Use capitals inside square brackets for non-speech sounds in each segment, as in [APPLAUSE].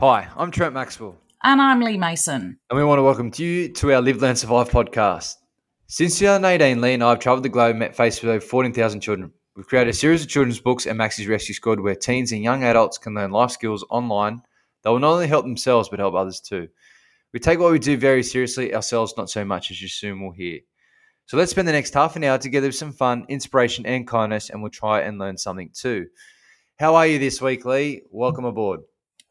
Hi, I'm Trent Maxwell, And I'm Lee Mason. and we want to welcome you to our Live, Learn, Survive podcast. Since 2018, Lee and I have travelled the globe and met faced with over 14,000 children. We've created a series of children's books and Maxie's Rescue Squad where teens and young adults can learn life skills online that will not only help themselves but help others too. We take what we do very seriously, ourselves not so much, as you soon will hear. So let's spend the next half an hour together with some fun, inspiration, and kindness, and we'll try and learn something too. How are you this week, Lee? Welcome aboard.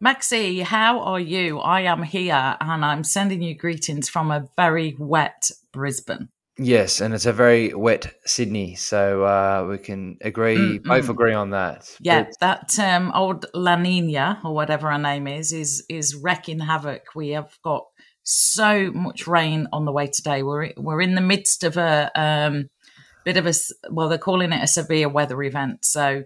Maxie, how are you? I am here and I'm sending you greetings from a very wet Brisbane. Yes, and it's a very wet Sydney, so uh, we can agree, both Mm-mm. agree on that. Yeah, that um, old La Nina or whatever her name is is is wrecking havoc. We have got so much rain on the way today. We're we're in the midst of a um, bit of a well, they're calling it a severe weather event. So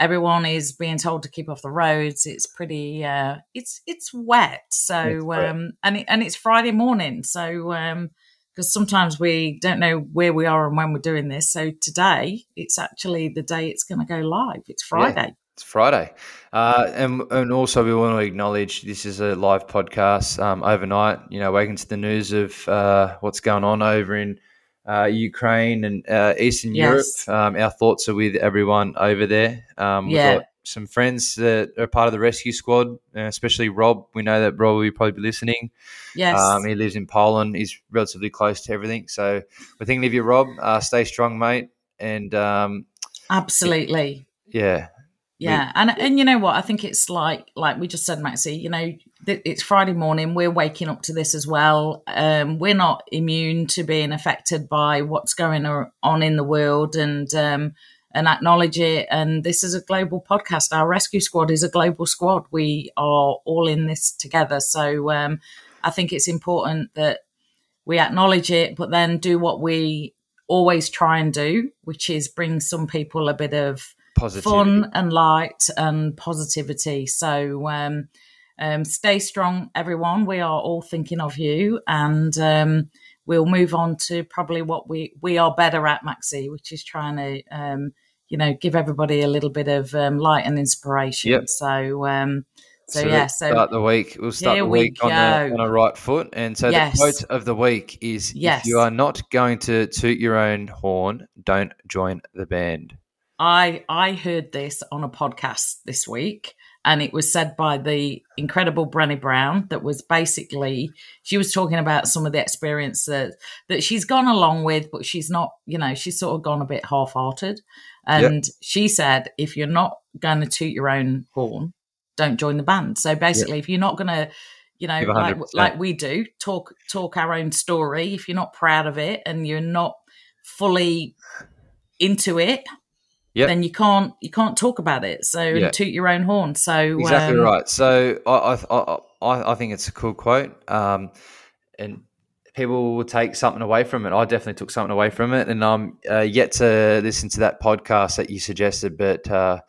everyone is being told to keep off the roads. It's pretty. Uh, it's it's wet. So It's wet. um, and it, and it's Friday morning. So um, because sometimes we don't know where we are and when we're doing this. So today it's actually the day it's going to go live. It's Friday. It's Friday. Uh, and, and also, we want to acknowledge this is a live podcast um, overnight. You know, waking to the news of uh, what's going on over in uh, Ukraine and uh, Eastern Yes. Europe. Um, our thoughts are with everyone over there. Um, we've got some friends that are part of the rescue squad, uh, especially Rob. We know that Rob will probably be listening. Yes. Um, he lives in Poland. He's relatively close to everything. So we're thinking of you, Rob. Uh, stay strong, mate. And um, Absolutely. yeah, Yeah. And and you know what? I think it's like like we just said, Maxie, you know, it's Friday morning. We're waking up to this as well. Um, we're not immune to being affected by what's going on in the world and um and acknowledge it. And this is a global podcast. Our rescue squad is a global squad. We are all in this together. So um I think it's important that we acknowledge it, but then do what we always try and do, which is bring some people a bit of positivity. fun and light and positivity. So um, um, stay strong, everyone. We are all thinking of you, and um, we'll move on to probably what we we are better at, Maxie, which is trying to um, you know give everybody a little bit of um, light and inspiration. Yep. So. Um, so, So yeah, so start the week. We'll start the we week on the, on a right foot. And so Yes. the quote of the week is: Yes. "If you are not going to toot your own horn, don't join the band." I I heard this on a podcast this week, and it was said by the incredible Brené Brown. That was basically she was talking about some of the experiences that that she's gone along with, but she's not. You know, she's sort of gone a bit half-hearted. And she said, if you're not going to toot your own horn, don't join the band. So basically, if you're not going to you know, like like we do, talk talk our own story. If you're not proud of it and you're not fully into it, Yep. then you can't you can't talk about it. So and toot your own horn. So Exactly um, right. So I, I I I I think it's a cool quote. Um, and people will take something away from it. I definitely took something away from it, and I'm uh, yet to listen to that podcast that you suggested, but uh,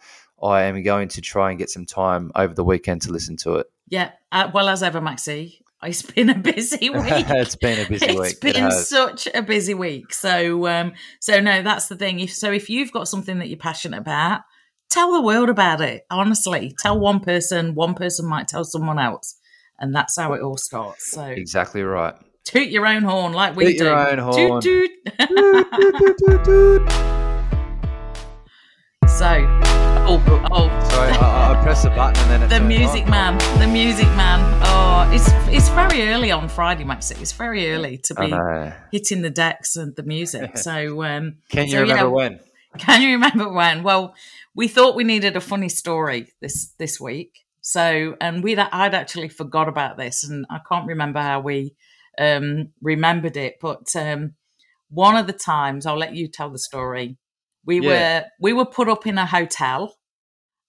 I am going to try and get some time over the weekend to listen to it. Yeah, uh, well as ever, Maxie. It's been a busy [LAUGHS] week. it's been a busy It's week. It's been has. such a busy week. So, um, so no, that's the thing. If so, if you've got something that you're passionate about, tell the world about it. Honestly, tell one person. One person might tell someone else, and that's how it all starts. So, Exactly right. toot your own horn like we do. Toot do. your own horn. Toot toot. [LAUGHS] so, oh, oh, Sorry, I, I pressed the button and then the music on. man, the music man. Oh, it's it's very early on Friday, Maxie. It's very early to be hitting the decks and the music. [LAUGHS] So, um, Can you so, remember know, when? Can you remember when? Well, we thought we needed a funny story this this week. So, and we I'd actually forgot about this, and I can't remember how we um, remembered it. But um, one of the times, I'll let you tell the story. We Yeah. were we were put up in a hotel,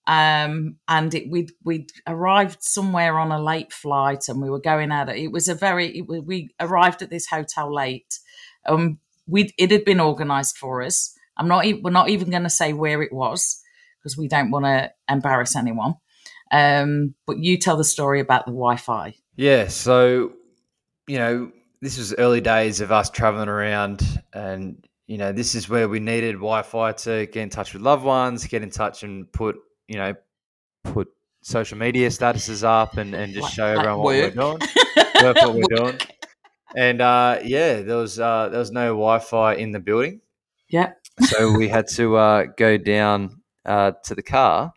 um, and it, we we arrived somewhere on a late flight, and we were going out. It was a very it, we arrived at this hotel late. Um, we it had been organised for us. I'm not. We're not even going to say where it was because we don't want to embarrass anyone. Um, but you tell the story about the Wi-Fi. Yeah, so you know, this was early days of us traveling around, and you know, this is where we needed Wi-Fi to get in touch with loved ones, get in touch and put you know, put social media statuses up and, and just Like- show everyone [LAUGHS] what we're doing. Work what we're doing. And uh, yeah, there was uh, there was no Wi-Fi in the building, Yeah. so we had to uh, go down uh, to the car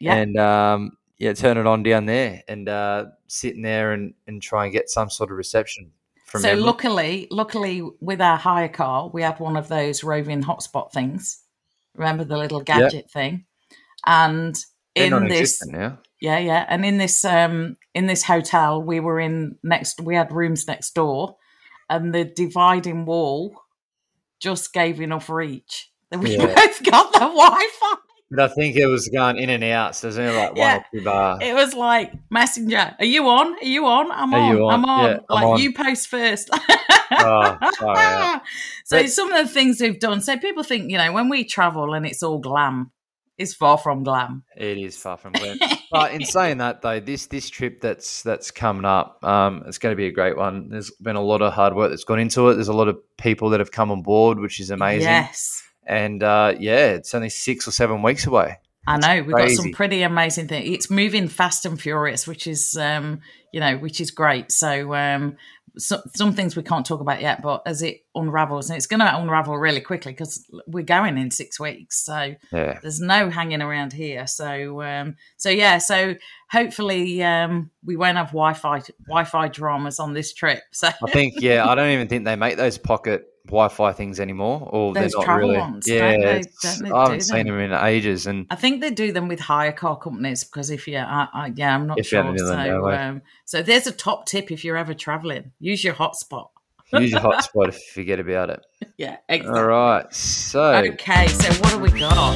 Yeah. and um, yeah, turn it on down there and uh, sit in there and, and try and get some sort of reception from so memory. luckily, luckily with our hire car, we had one of those roving hotspot things. Remember the little gadget thing? And They're in this non-existent. Yeah, yeah. And in this um in this hotel we were in next we had rooms next door and the dividing wall just gave enough reach. that We Yeah. both got the Wi-Fi. But I think it was going in and out, so there's only like one Yeah. or two bar. It was like messenger. Are you on? Are you on? I'm Are on. you on? I'm on. Yeah, I'm like on. you post first. Oh, [LAUGHS] so But- some of the things we've done. So people think, you know, when we travel and it's all glam, it's far from glam. It is far from glam. [LAUGHS] but in saying that, though, this this trip that's that's coming up, um, it's going to be a great one. There's been a lot of hard work that's gone into it. There's a lot of people that have come on board, which is amazing. Yes. And uh, yeah, it's only six or seven weeks away. I know we've got some pretty amazing things. It's moving fast and furious, which is um, you know, which is great. So um, so, some things we can't talk about yet, but as it unravels, and it's going to unravel really quickly because we're going in six weeks. So Yeah. there's no hanging around here. So um, so yeah, so hopefully um, we won't have Wi-Fi Wi-Fi dramas on this trip. So I think yeah, I don't even think they make those pocket Wi-Fi things anymore, or Those they're not travel really. ones, yeah, don't they? Don't they I haven't seen them? them in ages, and I think they do them with hire car companies because if you, I, I, yeah, I'm not sure. in New Zealand, So, no um, so there's a top tip if you're ever traveling: use your hotspot. use your [LAUGHS] hotspot if you forget about it. Yeah, exactly. All right, so Okay, so what do we got?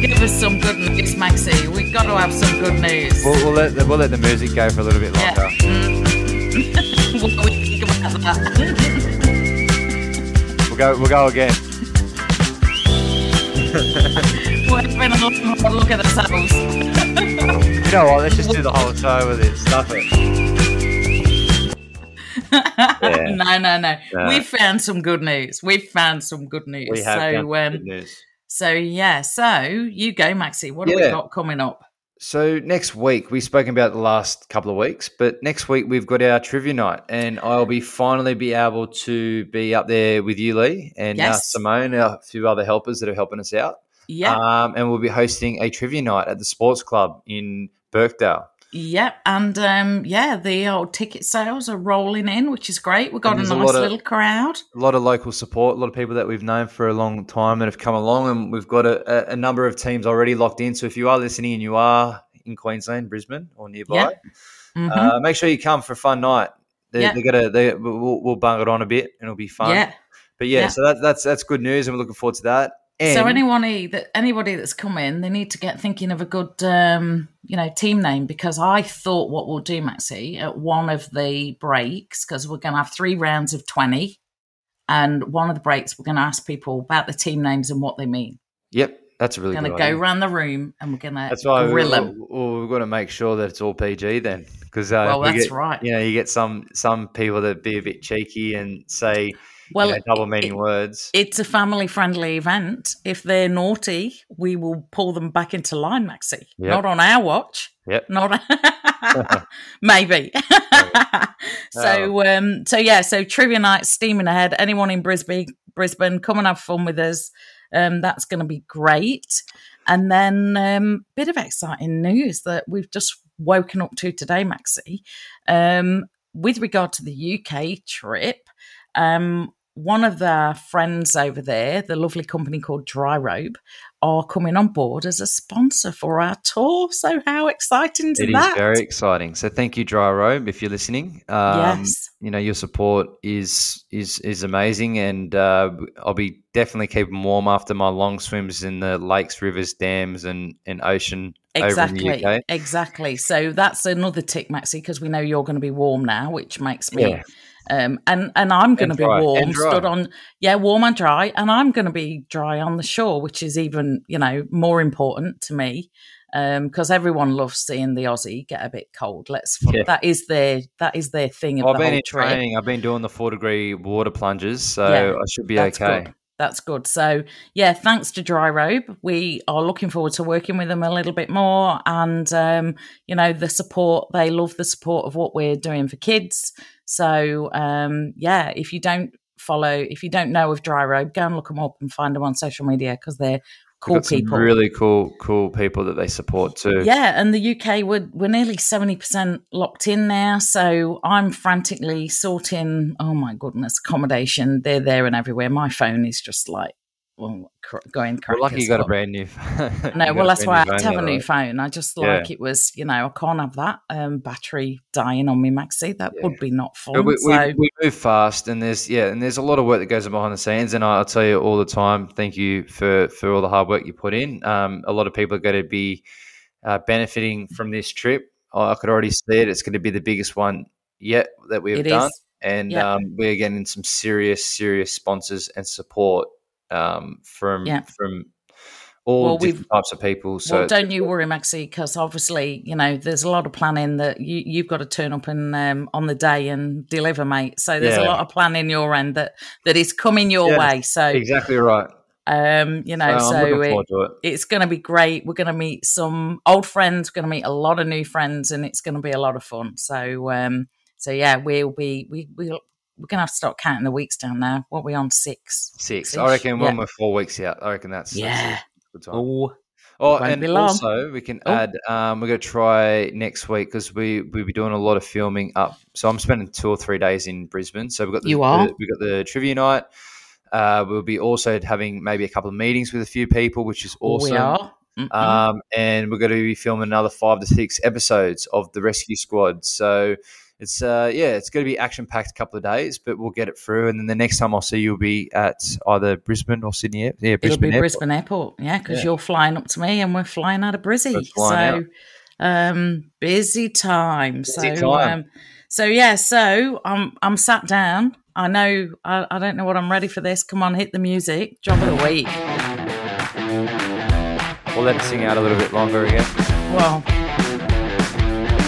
Give us some good news, Maxie. We've got to have some good news. we'll, we'll let the, we'll let the music go for a little bit yeah. longer. [LAUGHS] Mm. [LAUGHS] We'll go. We'll go again. We're having a long hard look at ourselves. You know what? Let's just do the whole show with it. Stuff it. Yeah. [LAUGHS] no, no, no. No. We've found some good news. We've found some good news. We have so, done um, good news. so yeah. So you go, Maxie. What have we got coming up? So next week we've spoken about the last couple of weeks, but next week we've got our trivia night, and I'll be finally be able to be up there with you, Lee, and uh, Yes. Simone, a few other helpers that are helping us out. Yeah, Um, and we'll be hosting a trivia night at the Sports Club in Birkdale. Yeah, and um, yeah, the old ticket sales are rolling in, which is great. We've got a there's a nice of- little crowd. A lot of local support, a lot of people that we've known for a long time that have come along, and we've got a, a, number of teams already locked in. So if you are listening and you are in Queensland, Brisbane, or nearby, Mhm. uh, make sure you come for a fun night. They, Yeah. they gotta, they, we'll, we'll bung it on a bit, and it'll be fun. yeah. But yeah, Yeah. so that, that's that's good news, and we're looking forward to that. And so anyone that anybody that's come in, they need to get thinking of a good, um, you know, team name because I thought what we'll do, Maxie, at one of the breaks because we're going to have three rounds of twenty, and one of the breaks we're going to ask people about the team names and what they mean. yep, that's a really We're going to go idea. around the room and we're going to That's why we, grill we, them. we, we've got to make sure that it's all PG then, because uh, Well, that's get, right. You know, you get some some people that be a bit cheeky and say Well, you know, double meaning it- words. It's a family friendly event. If they're naughty, we will pull them back into line, Maxie. Yep. Not on our watch. Yep. Not [LAUGHS] [LAUGHS] maybe. [LAUGHS] so um so yeah, so trivia night steaming ahead. Anyone in Brisbane Brisbane, come and have fun with us. Um that's gonna be great. And then um bit of exciting news that we've just woken up to today, Maxie. Um with regard to the UK trip, um one of their friends over there, the lovely company called Dryrobe, are coming on board as a sponsor for our tour. So how exciting is It is that? very exciting. So thank you, Dryrobe, if you're listening. Um, yes. You know your support is is is amazing, and uh, I'll be definitely keeping warm after my long swims in the lakes, rivers, dams, and and ocean over in Exactly. the UK. Exactly. So that's another tick, Maxie, because we know you're going to be warm now, which makes me Yeah. Um and and I'm going to be warm, stood on yeah, warm and dry, and I'm going to be dry on the shore, which is even you know more important to me. Um, because everyone loves seeing the Aussie get a bit cold. Let's Yeah. that is their that is their thing I've the been in trip. training. I've been doing the four degree water plunges, so Yeah, I should be okay. good. That's good. So, yeah, thanks to Dryrobe. We are looking forward to working with them a little bit more. And, um, you know, the support, they love the support of what we're doing for kids. So, um, yeah, if you don't follow, if you don't know of Dryrobe, go and look them up and find them on social media because they're cool people. really cool, cool people that they support too. Yeah, and the UK we're we're nearly seventy percent locked in now. So I'm frantically sorting. Oh my goodness, accommodation. They're there and everywhere. My phone is just like well, going. Well, lucky you got a brand new. [LAUGHS] no, well, that's why I had to have a new phone. I just like yeah. it was, you know, I can't have that um, battery dying on me, Maxi. That yeah. would be not fun. We, so. we, we, move fast, and there's yeah, and there's a lot of work that goes on behind the scenes. And I'll tell you all the time, thank you for for all the hard work you put in. Um, a lot of people are going to be uh, benefiting from this trip. I could already see it. It's going to be the biggest one yet that we've it done. Is. And yep. um, we're getting some serious, serious sponsors and support um, from yeah. from all well, different types of people. So well, don't you worry, Maxi, because obviously you know there's a lot of planning that you you've got to turn up and um, on the day and deliver, mate. So there's yeah. a lot of planning your end that that is coming your yeah, way. So exactly right. Um, you know, so, so it, it. it's going to be great. We're going to meet some old friends. We're going to meet a lot of new friends, and it's going to be a lot of fun. So, um, so yeah, we'll be we we'll we're gonna have to start counting the weeks down now. What are we on six? Six. I reckon yeah. when we're four weeks out, I reckon that's yeah. That's oh, oh, and also we can oh. add. Um, we're gonna try next week because we we'll be doing a lot of filming up. So I'm spending two or three days in Brisbane. So we've got the, you are. The, we've got the trivia night. Uh, we'll be also having maybe a couple of meetings with a few people, which is awesome. We are. Um, and we're going to be filming another five to six episodes of the Rescue Squad. So it's uh, yeah, it's going to be action packed couple of days, but we'll get it through. And then the next time I'll see you will be at either Brisbane or Sydney. Yeah, Brisbane It'll be Airport. Brisbane Airport. Yeah, because yeah. you're flying up to me and we're flying out of Brizzy. So um, busy time. Busy so time. Um, so yeah, so I'm I'm sat down. I know I, I don't know what I'm ready for this. Come on, hit the music. Job of the week. We'll let it sing out a little bit longer again. Well.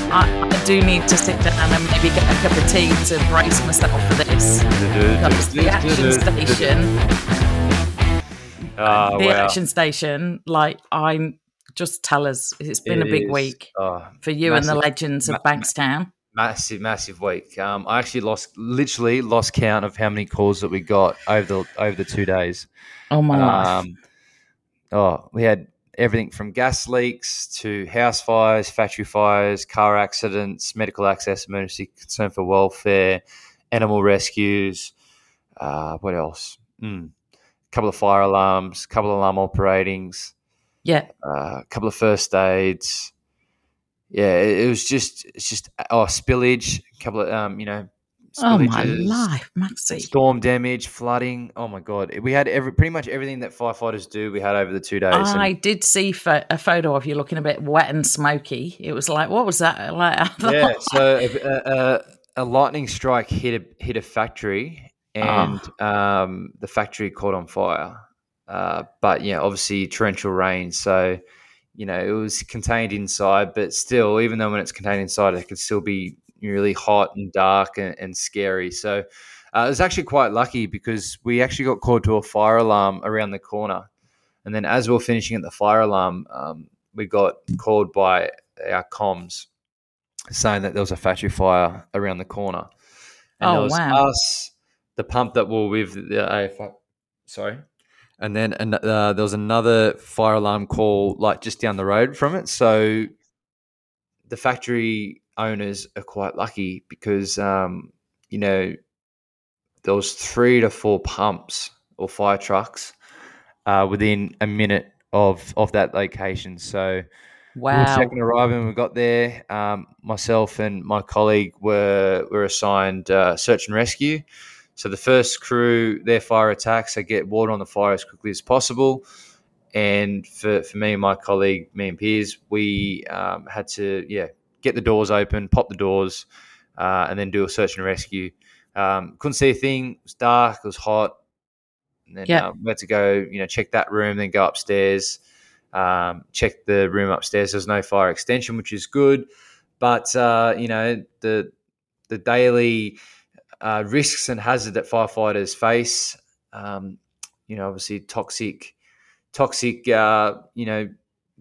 I, I, do need to sit down and maybe get a cup of tea to brace myself for this. Because the action station, oh, the wow. action station, like I'm just tell us, it's been it a big is. week oh, for you massive, and the legends of ma- Bankstown. Massive, massive week. Um, I actually lost, literally lost count of how many calls that we got over the over the two days. Oh my um, life! Oh, we had everything from gas leaks to house fires, factory fires, car accidents, medical access, emergency concern for welfare, animal rescues. Uh, what else? Mm. A couple of fire alarms, a couple of alarm operatings. Yeah. Uh, a couple of first aids. Yeah, it, it was just it's just oh spillage, a couple of um, you know Oh my life, Maxi! Storm damage, flooding. Oh my god, we had every pretty much everything that firefighters do. We had over the two days. I and, did see fo- a photo of you looking a bit wet and smoky. It was like, what was that like? [LAUGHS] yeah, so a, a, a, lightning strike hit a hit a factory, and oh. um, the factory caught on fire. Uh, but yeah, obviously torrential rain, so you know it was contained inside. But still, even though when it's contained inside, it could still be really hot and dark and, and scary. So uh, I was actually quite lucky because we actually got called to a fire alarm around the corner. And then as we were finishing at the fire alarm, um, we got called by our comms saying that there was a factory fire around the corner. And oh, there was wow. us, the pump that we were with the AFI, sorry. And then uh, there was another fire alarm call like just down the road from it. So the factory owners are quite lucky because um, you know there was three to four pumps or fire trucks uh, within a minute of of that location. So wow, we were second arriving. When we got there. Um, myself and my colleague were were assigned uh, search and rescue. So the first crew, their fire attacks, they get water on the fire as quickly as possible. And for, for me and my colleague, me and Piers, we um, had to yeah get the doors open, pop the doors, uh, and then do a search and rescue. Um, couldn't see a thing. It was dark. It was hot. And then yeah. uh, we had to go, you know, check that room, then go upstairs, um, check the room upstairs. There's no fire extension, which is good, but uh, you know the the daily uh, risks and hazard that firefighters face. Um, you know, obviously toxic, toxic, uh, you know,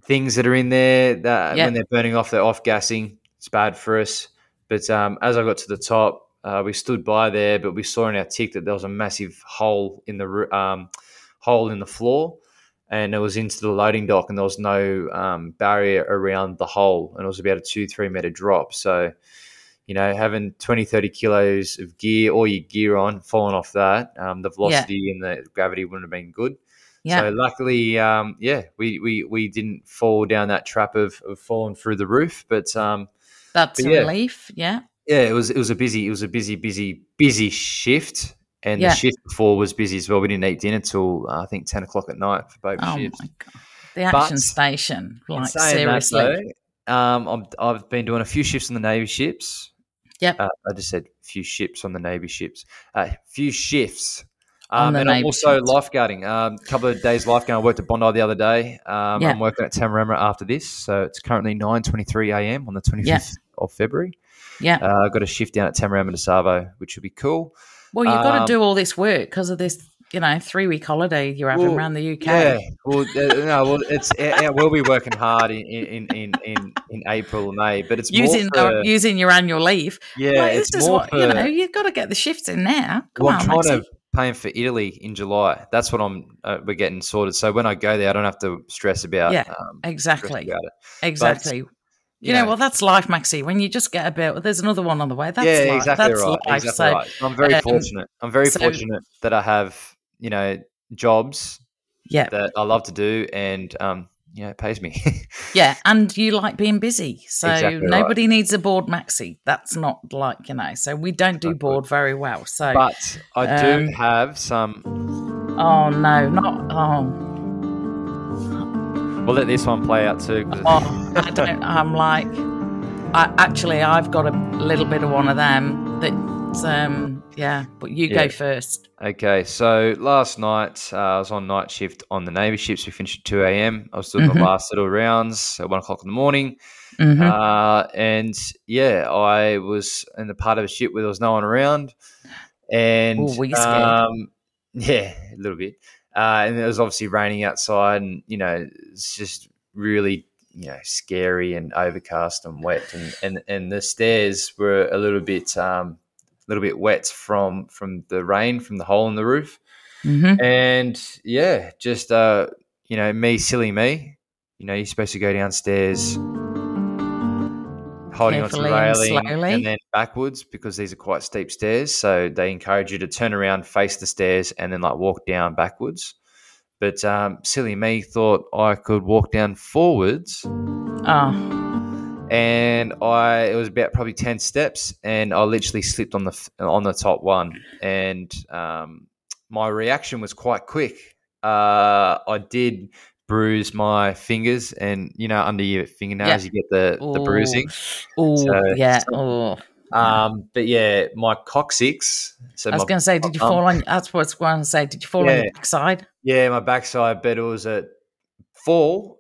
things that are in there that Yeah. when they're burning off, they're off gassing. It's bad for us. But um, as I got to the top, uh, we stood by there, but we saw in our tick that there was a massive hole in the um, hole in the floor, and it was into the loading dock, and there was no um, barrier around the hole, and it was about a two three meter drop. So, you know, having 20, 30 kilos of gear, all your gear on, falling off that, um, the velocity and the gravity wouldn't have been good. Yeah. So luckily, um, yeah, we, we we didn't fall down that trap of, of falling through the roof, but um, That's but a yeah. relief. Yeah. yeah, it was it was a busy it was a busy busy busy shift, and Yeah. the shift before was busy as well. We didn't eat dinner till uh, I think ten o'clock at night for both Oh shifts. my god. The action But- station. Like seriously. though, um, I'm, I've been doing a few shifts on the Navy ships. Yep. Uh, I just said a few ships on the Navy ships. A uh, few shifts. Um, and I'm also lifeguarding. Um, a couple of days lifeguarding. I worked at Bondi the other day. Um, Yeah. I'm working at Tamarama after this, so it's currently 9:23 a.m. on the 25th Yeah. of February. yeah. Uh, I've got a shift down at Tamarama to Savo, which will be cool. well, you've got um, to do all this work because of this, you know, three week holiday you're having Well, around the UK. Yeah, well, uh, no, well, it's uh, we'll be working hard in in, in, in, in April and May, but it's Using more for, using your annual leave. yeah, Like, it's more what for. you know. You've got to get the shifts in now. Come well, on, I'm trying Maxie. to paying for Italy in July. That's what I'm. Uh, we're getting sorted. So when I go there, I don't have to stress about. Yeah, um, exactly, about exactly. you know, well, that's life, Maxie. When you just get a bit, there's another one on the way. That's yeah, life. exactly That's right. life. Exactly so right. I'm very um, fortunate. I'm very so- fortunate that I have you know jobs yeah, that I love to do, and um, know, it pays me. [LAUGHS] yeah, and you like being busy. So Exactly right. nobody needs a board, maxi. That's not like you know. So we don't do board very well. So but I do Um, have some. oh no, not oh. We'll let this one play out too. Oh, I don't. I'm like, I actually, I've got a little bit of one of them. That, um, yeah. But you Yeah. go first. Okay, so last night uh, I was on night shift on the Navy ships. We finished at 2 a.m. I was doing Mhm. my last little rounds at 1 o'clock in the morning. Mhm. Uh, and yeah, I was in the part of a ship where there was no one around. And Ooh, were you scared? um, yeah, a little bit. Uh, and it was obviously raining outside, and you know, it's just really you know scary and overcast and wet, and and, and the stairs were a little bit um, little bit wet from from the rain from the hole in the roof, Mhm. and yeah, just uh, you know, me, silly me. You know, you're supposed to go downstairs, holding onto the Carefully and railing, slowly. and then backwards because these are quite steep stairs. So they encourage you to turn around, face the stairs, and then like walk down backwards. But um, silly me thought I could walk down forwards, Oh, and I it was about probably ten steps, and I literally slipped on the on the top one, and um, my reaction was quite quick. Uh, I did bruise my fingers, and you know under your fingernails you get the the bruising. Oh, So- yeah. Oh, Um, but yeah, my coccyx. So I was going to say, did you um, fall on? That's what I was going to say. Did you fall on Yeah. your backside? Yeah, my backside, but it was at fall.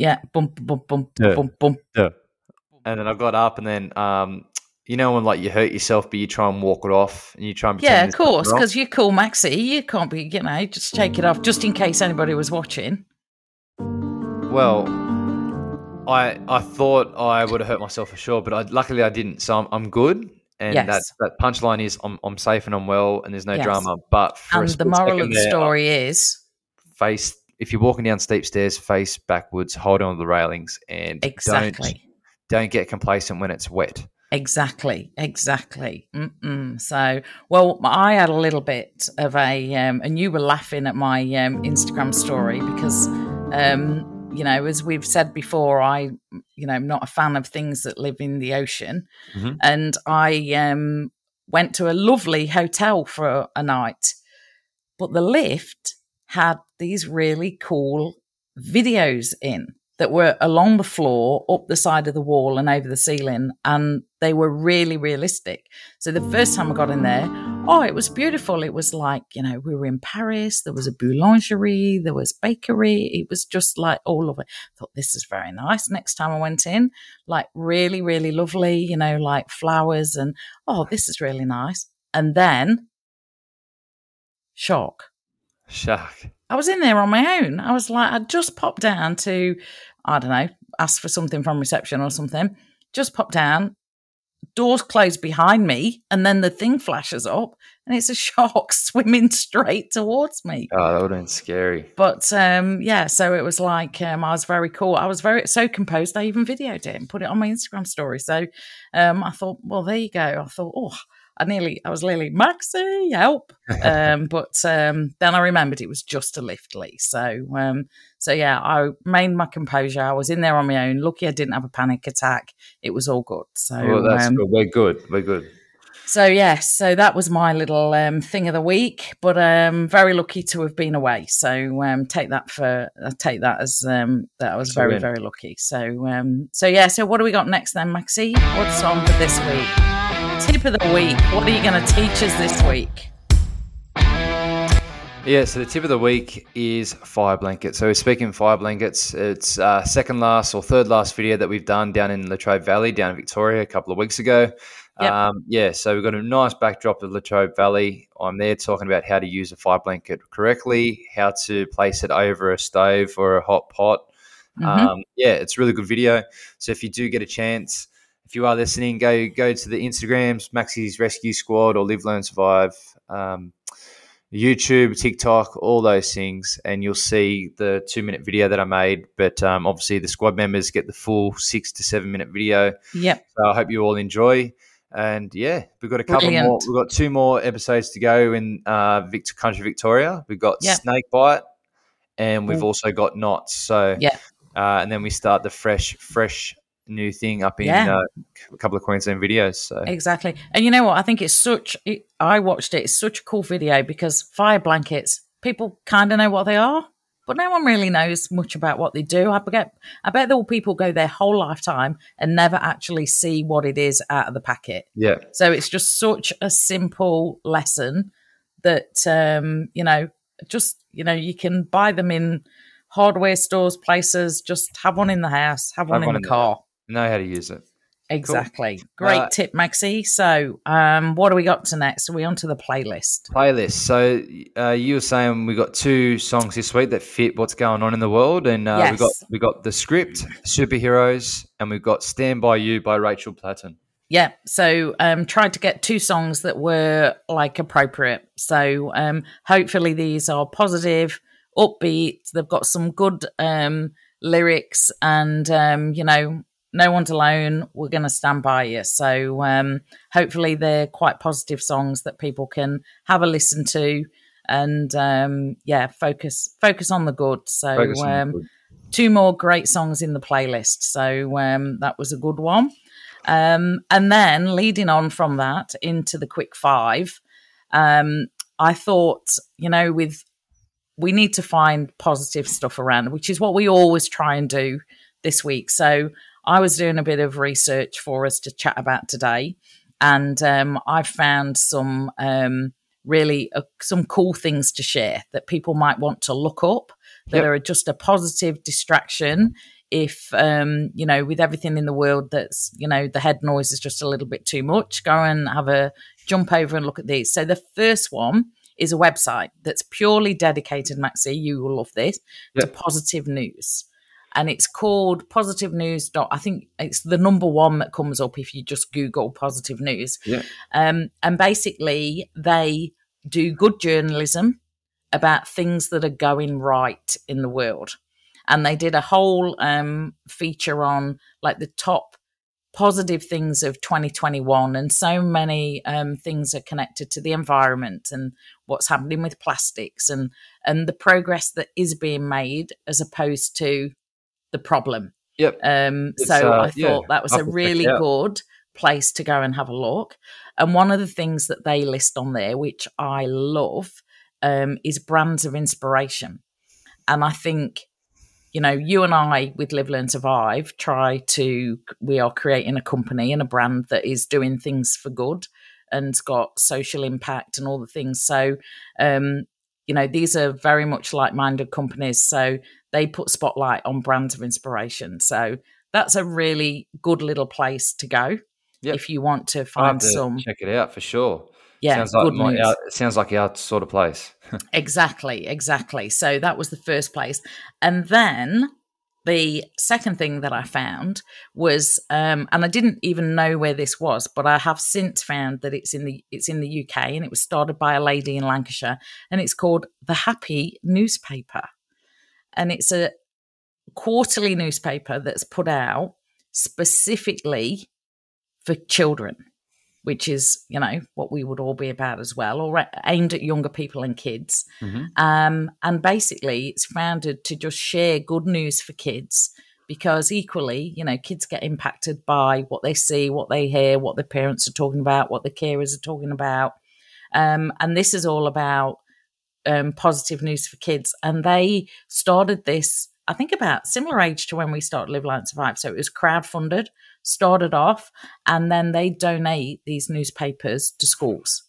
And Yeah. Bump, bump, bump, Yeah. bump, bump. then I got up, and then um, you know when like you hurt yourself, but you try and walk it off, and you try and Yeah, of course, because you're cool, Maxie. You can't be, you know, just take it off just in case anybody was watching. Well, I I thought I would have hurt myself for sure, but I, luckily I didn't. So I'm, I'm good. And that, Yes. that punchline is I'm, I'm safe and I'm well, and there's no Yes. drama. But for a And the moral of the there, I story is face if you're walking down steep stairs, face backwards, hold on to the railings, and don't exactly. don't get complacent when it's wet. Exactly, exactly. Mm-mm. So, well, I had a little bit of a, um, and you were laughing at my um, Instagram story because, um, you know, as we've said before, I, you know, I'm not a fan of things that live in the ocean, Mhm. and I um, went to a lovely hotel for a night, but the lift had these really cool videos in that were along the floor, up the side of the wall, and over the ceiling, and they were really realistic. So the first time I got in there, oh, it was beautiful. It was like you know we were in Paris. There was a boulangerie, there was bakery. It was just like all of it. I thought this is very nice. Next time I went in, like really, really lovely. You know, like flowers and oh, this is really nice. And then Shock. Shock. I was in there on my own. I was like, I'd just popped down to, I don't know, ask for something from reception or something. Just popped down, doors close behind me, and then the thing flashes up, and it's a shark [LAUGHS] swimming straight towards me. Oh, that would have been scary. But um, yeah, so it was like um, I was very cool. I was very so composed. I even videoed it and put it on my Instagram story. So um, I thought, well, there you go. I thought, oh, I nearly, I was nearly Maxi, help. [LAUGHS] um, but um, then I remembered it was just a lift, Lee. So, um, so yeah, I maintained my composure. I was in there on my own. Lucky I didn't have a panic attack. It was all good. So, Well, that's um, good. We're good. We're good. so yes, so that was my little um, thing of the week. But um, very lucky to have been away. So um, take that for uh, take that as um, that I was very very lucky. So um, so yeah. So what do we got next then, Maxi? What's on for this week? Tip of the week. What are you going to teach us this week? Yeah, so the tip of the week is fire blanket. So we're speaking fire blankets. It's uh, second last or third last video that we've done down in Latrobe Valley, down in Victoria, a couple of weeks ago. Yep. Um, yeah, so we've got a nice backdrop of Latrobe Valley. I'm there talking about how to use a fire blanket correctly, how to place it over a stove or a hot pot. Mhm. Um, yeah, it's a really good video. So if you do get a chance, if you are listening, go go to the Instagrams, Maxi's Rescue Squad or Live Learn Survive, um, YouTube, TikTok, all those things, and you'll see the two minute video that I made. But um, obviously, the squad members get the full six to seven minute video. Yep. So I hope you all enjoy. And yeah, we've got a couple more. We've got two more episodes to go in uh, Victor Country, Victoria. We've got Yep. snake bite, and we've Ooh. also got knots. So Yeah. uh, and then we start the fresh, fresh new thing up in Yeah. uh, a couple of Queensland videos. So Exactly. And you know what? I think it's such, it, I watched it, it's such a cool video because fire blankets, people kind of know what they are, but no one really knows much about what they do. I bet, I bet there will people go their whole lifetime and never actually see what it is out of the packet. yeah, So it's just such a simple lesson that, um, you know, just, you know, you can buy them in hardware stores, places, just have one in the house, have one Have in one the in the car. Know how to use it. Exactly. Great Uh, tip, Maxi. So, um, what do we got to next? Are we onto the playlist? Playlist. So uh, you were saying we got two songs this week that fit what's going on in the world, and uh, we got we got the script, superheroes, and we've got "Stand by You" by Rachel Platten. Yeah. So, um, tried to get two songs that were like appropriate. So, um, hopefully these are positive, upbeat. They've got some good um, lyrics, and um, you know, no one's alone. We're going to stand by you. So, um, hopefully they're quite positive songs that people can have a listen to. And um, yeah, focus focus on the good. So on the um, good. two more great songs in the playlist. So um, that was a good one. Um, and then leading on from that into the quick five, um, I thought, you know, with we need to find positive stuff around, which is what we always try and do this week. So I was doing a bit of research for us to chat about today, and um, I found some um, really uh, some cool things to share that people might want to look up that Yep. are just a positive distraction if um you know with everything in the world that's you know the head noise is just a little bit too much go and have a jump over and look at these so the first one is a website that's purely dedicated maxi you will love this to positive news and it's called positive news dot i think it's the number one that comes up if you just google positive news Yeah. um, and basically they do good journalism about things that are going right in the world and they did a whole um, feature on like the top positive things of 2021 and so many um, things are connected to the environment and what's happening with plastics and and the progress that is being made as opposed to the problem Yep. um, so uh, I thought yeah, that was a really good place to go and have a look. And one of the things that they list on there, which I love, um, is brands of inspiration. And I think, you know, you and I with Live, Learn, Survive try to, we are creating a company and a brand that is doing things for good and's got social impact and all the things. So, um, you know, these are very much like minded companies. So they put spotlight on brands of inspiration. So that's a really good little place to go Yep. if you want to find to some. check it out for sure. Yeah, sounds like good my, our, sounds like our sort of place. [LAUGHS] Exactly, exactly. So that was the first place. And then the second thing that I found was, um, and I didn't even know where this was, but I have since found that it's in the it's in the UK, and it was started by a lady in Lancashire, and it's called the Happy Newspaper, and it's a quarterly newspaper that's put out specifically for children which is you know what we would all be about as well, or aimed at younger people and kids. Mhm. Um, and basically, it's founded to just share good news for kids because equally, you know, kids get impacted by what they see, what they hear, what their parents are talking about, what the carers are talking about. Um, and this is all about um, positive news for kids. And they started this, I think, about similar age to when we started Live Learn Survive. So it was crowdfunded, started off, and then they donate these newspapers to schools.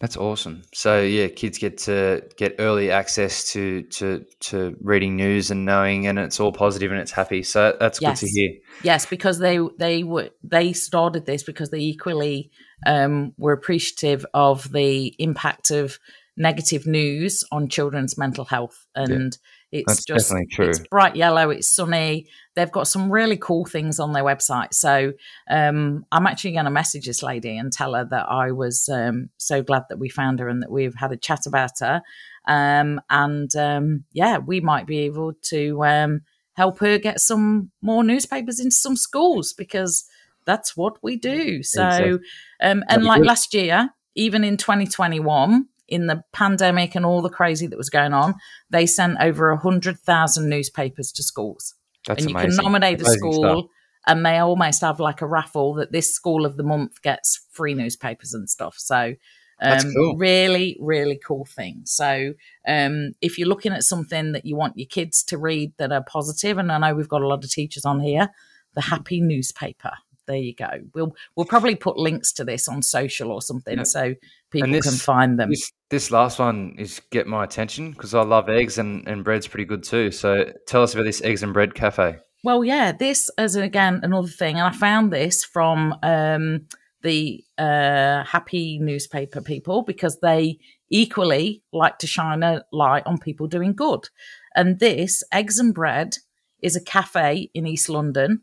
That's awesome. So yeah, kids get to get early access to to to reading news and knowing, and it's all positive and it's happy. So that's good to hear. Yes, because they they were they started this because they equally um, were appreciative of the impact of negative news on children's mental health, and it's That's just definitely true. it's bright yellow, it's sunny. They've got some really cool things on their website. So um, I'm actually going to message this lady and tell her that I was um, so glad that we found her and that we've had a chat about her. Um, and um, yeah, we might be able to um, help her get some more newspapers into some schools because that's what we do. So, um, and like last year, even in 2021, in the pandemic and all the crazy that was going on, they sent over 100,000 newspapers to schools. That's and you amazing. can nominate a school, stuff. and they almost have like a raffle that this school of the month gets free newspapers and stuff. So, um, cool. really, really cool thing. So, um, if you're looking at something that you want your kids to read that are positive, and I know we've got a lot of teachers on here, the Happy Newspaper. There you go. We'll we'll probably put links to this on social or something Yeah. so people this- can find them. This this last one is get my attention because I love eggs and, and bread's pretty good too. So tell us about this eggs and bread cafe. Well, yeah, this is again another thing, and I found this from um, the uh, Happy newspaper people because they equally like to shine a light on people doing good. And this Eggs and Bread is a cafe in East London,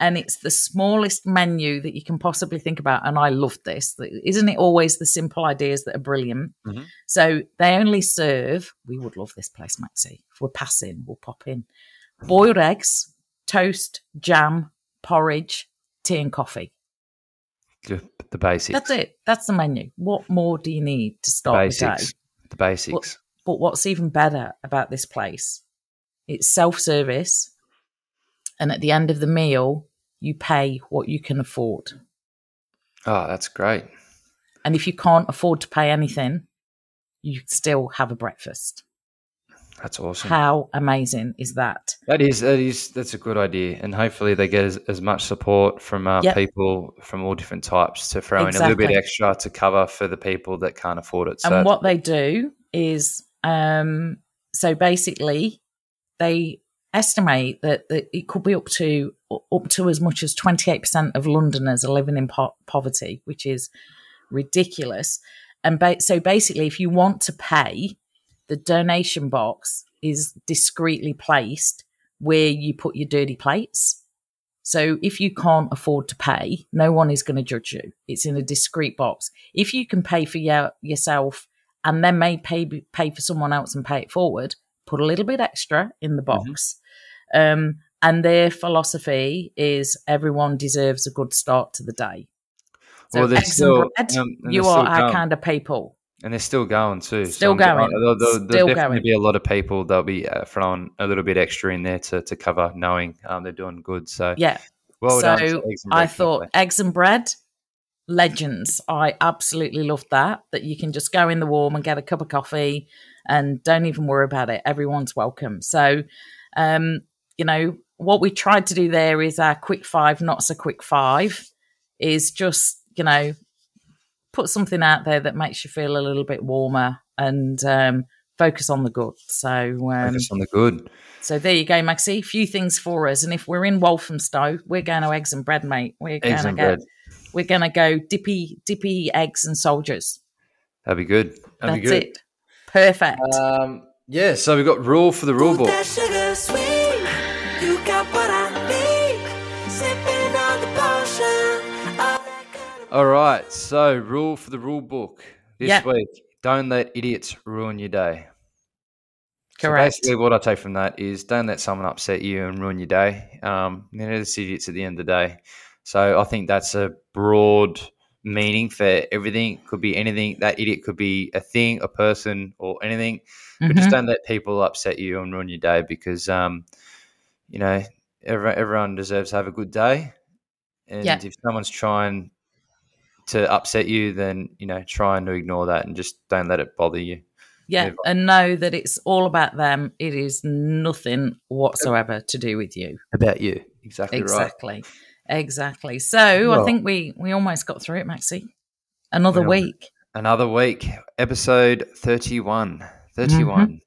and it's the smallest menu that you can possibly think about. And I love this. Isn't it always the simple ideas that are brilliant? Mhm. So they only serve. We would love this place, Maxie. If we're passing, we'll pop in boiled eggs, toast, jam, porridge, tea, and coffee. The, the basics. That's it. That's the menu. What more do you need to start the day? The basics. But what's even better about this place, it's self service. And at the end of the meal, you pay what you can afford. Oh, that's great. And if you can't afford to pay anything, you still have a breakfast. That's awesome. How amazing is that? That is that is that's a good idea, and hopefully they get as, as much support from uh, Yep. people from all different types to throw in a little bit extra to cover for the people that can't afford it. So and what they do is um so basically they estimate that, that it could be up to up to as much as 28% of londoners are living in po- poverty which is ridiculous. And ba- so basically if you want to pay the donation box is discreetly placed where you put your dirty plates. So if you can't afford to pay no one is going to judge you. It's in a discreet box. If you can pay for your, yourself and then may pay pay for someone else and pay it forward, put a little bit extra in the box. Um, and their philosophy is everyone deserves a good start to the day. So Well, eggs still- and bread, um, and you are our going. kind of people. and they're still going too. Still I'm- going. There'll, there'll, there'll definitely going. be a lot of people. They'll be uh, throwing a little bit extra in there to, to cover, knowing um, they're doing good. So Yeah. well so I thought eggs and bread, legends. I absolutely loved that. That you can just go in the warm and get a cup of coffee and don't even worry about it. Everyone's welcome. So, um, you know, what we tried to do there is our quick five, not so quick five, is just, you know, put something out there that makes you feel a little bit warmer and um, focus on the good. So, um, Focus on the good. so there you go, Maxie. A few things for us. And if we're in Walthamstow, we're going to eggs and bread, mate. We're going to and get bread. we're going to go dippy, dippy eggs and soldiers. That'd be good. That'd That's be good. it. Perfect. Um, yeah, so we've got rule for the rule book. that sugar sweet. You got what I need. Sipping on the potion. All that good All right, so rule for the rule book this Yep. week: don't let idiots ruin your day. So basically, what I take from that is don't let someone upset you and ruin your day. Um, they're just idiots at the end of the day. So I think that's a broad meaning for everything. Could be anything. That idiot could be a thing, a person, or anything. But just Mhm. don't let people upset you and ruin your day because, um, you know, everyone, everyone deserves to have a good day. And Yeah. if someone's trying to upset you, then you know, trying to ignore that and just don't let it bother you. yeah, and know that it's all about them. It is nothing whatsoever to do with you. About you, exactly, right. Exactly. Exactly. So I think we we almost got through it, Maxie. Another Well, week. Another week, episode 31. 31.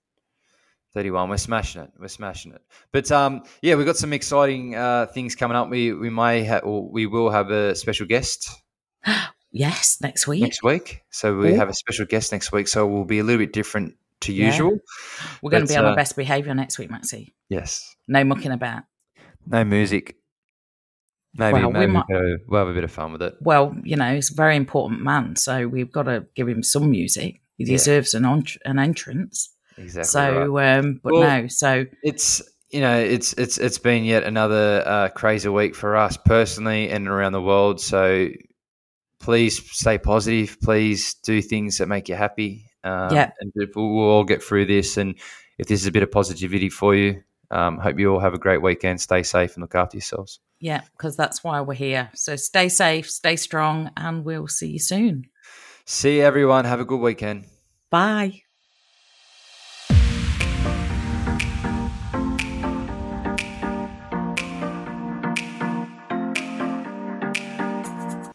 31. We're smashing it. We're smashing it. But um, yeah, we've got some exciting uh, things coming up. We we may have, or we will have a special guest [GASPS] Yes, next week. next week. So we Ooh. have a special guest next week. So we'll be a little bit different to Yeah. usual. We're going to be on uh, our best behaviour next week, Maxie. Yes. No mucking about. No music. Maybe, Well, we might- we'll, we'll have a bit of fun with it. Well, you know, he's a very important man, so we've got to give him some music. He Yeah. deserves an on- an entrance. Exactly. so, right. um, but Well- no, so it's you know it's it's it's been yet another uh, crazy week for us personally and around the world. So please stay positive. Please do things that make you happy. Um, Yeah. and we'll, we'll all get through this. And if this is a bit of positivity for you, um, hope you all have a great weekend. Stay safe and look after yourselves. yeah, because that's why we're here. So stay safe, stay strong, and we'll see you soon. See everyone. Have a good weekend. Bye.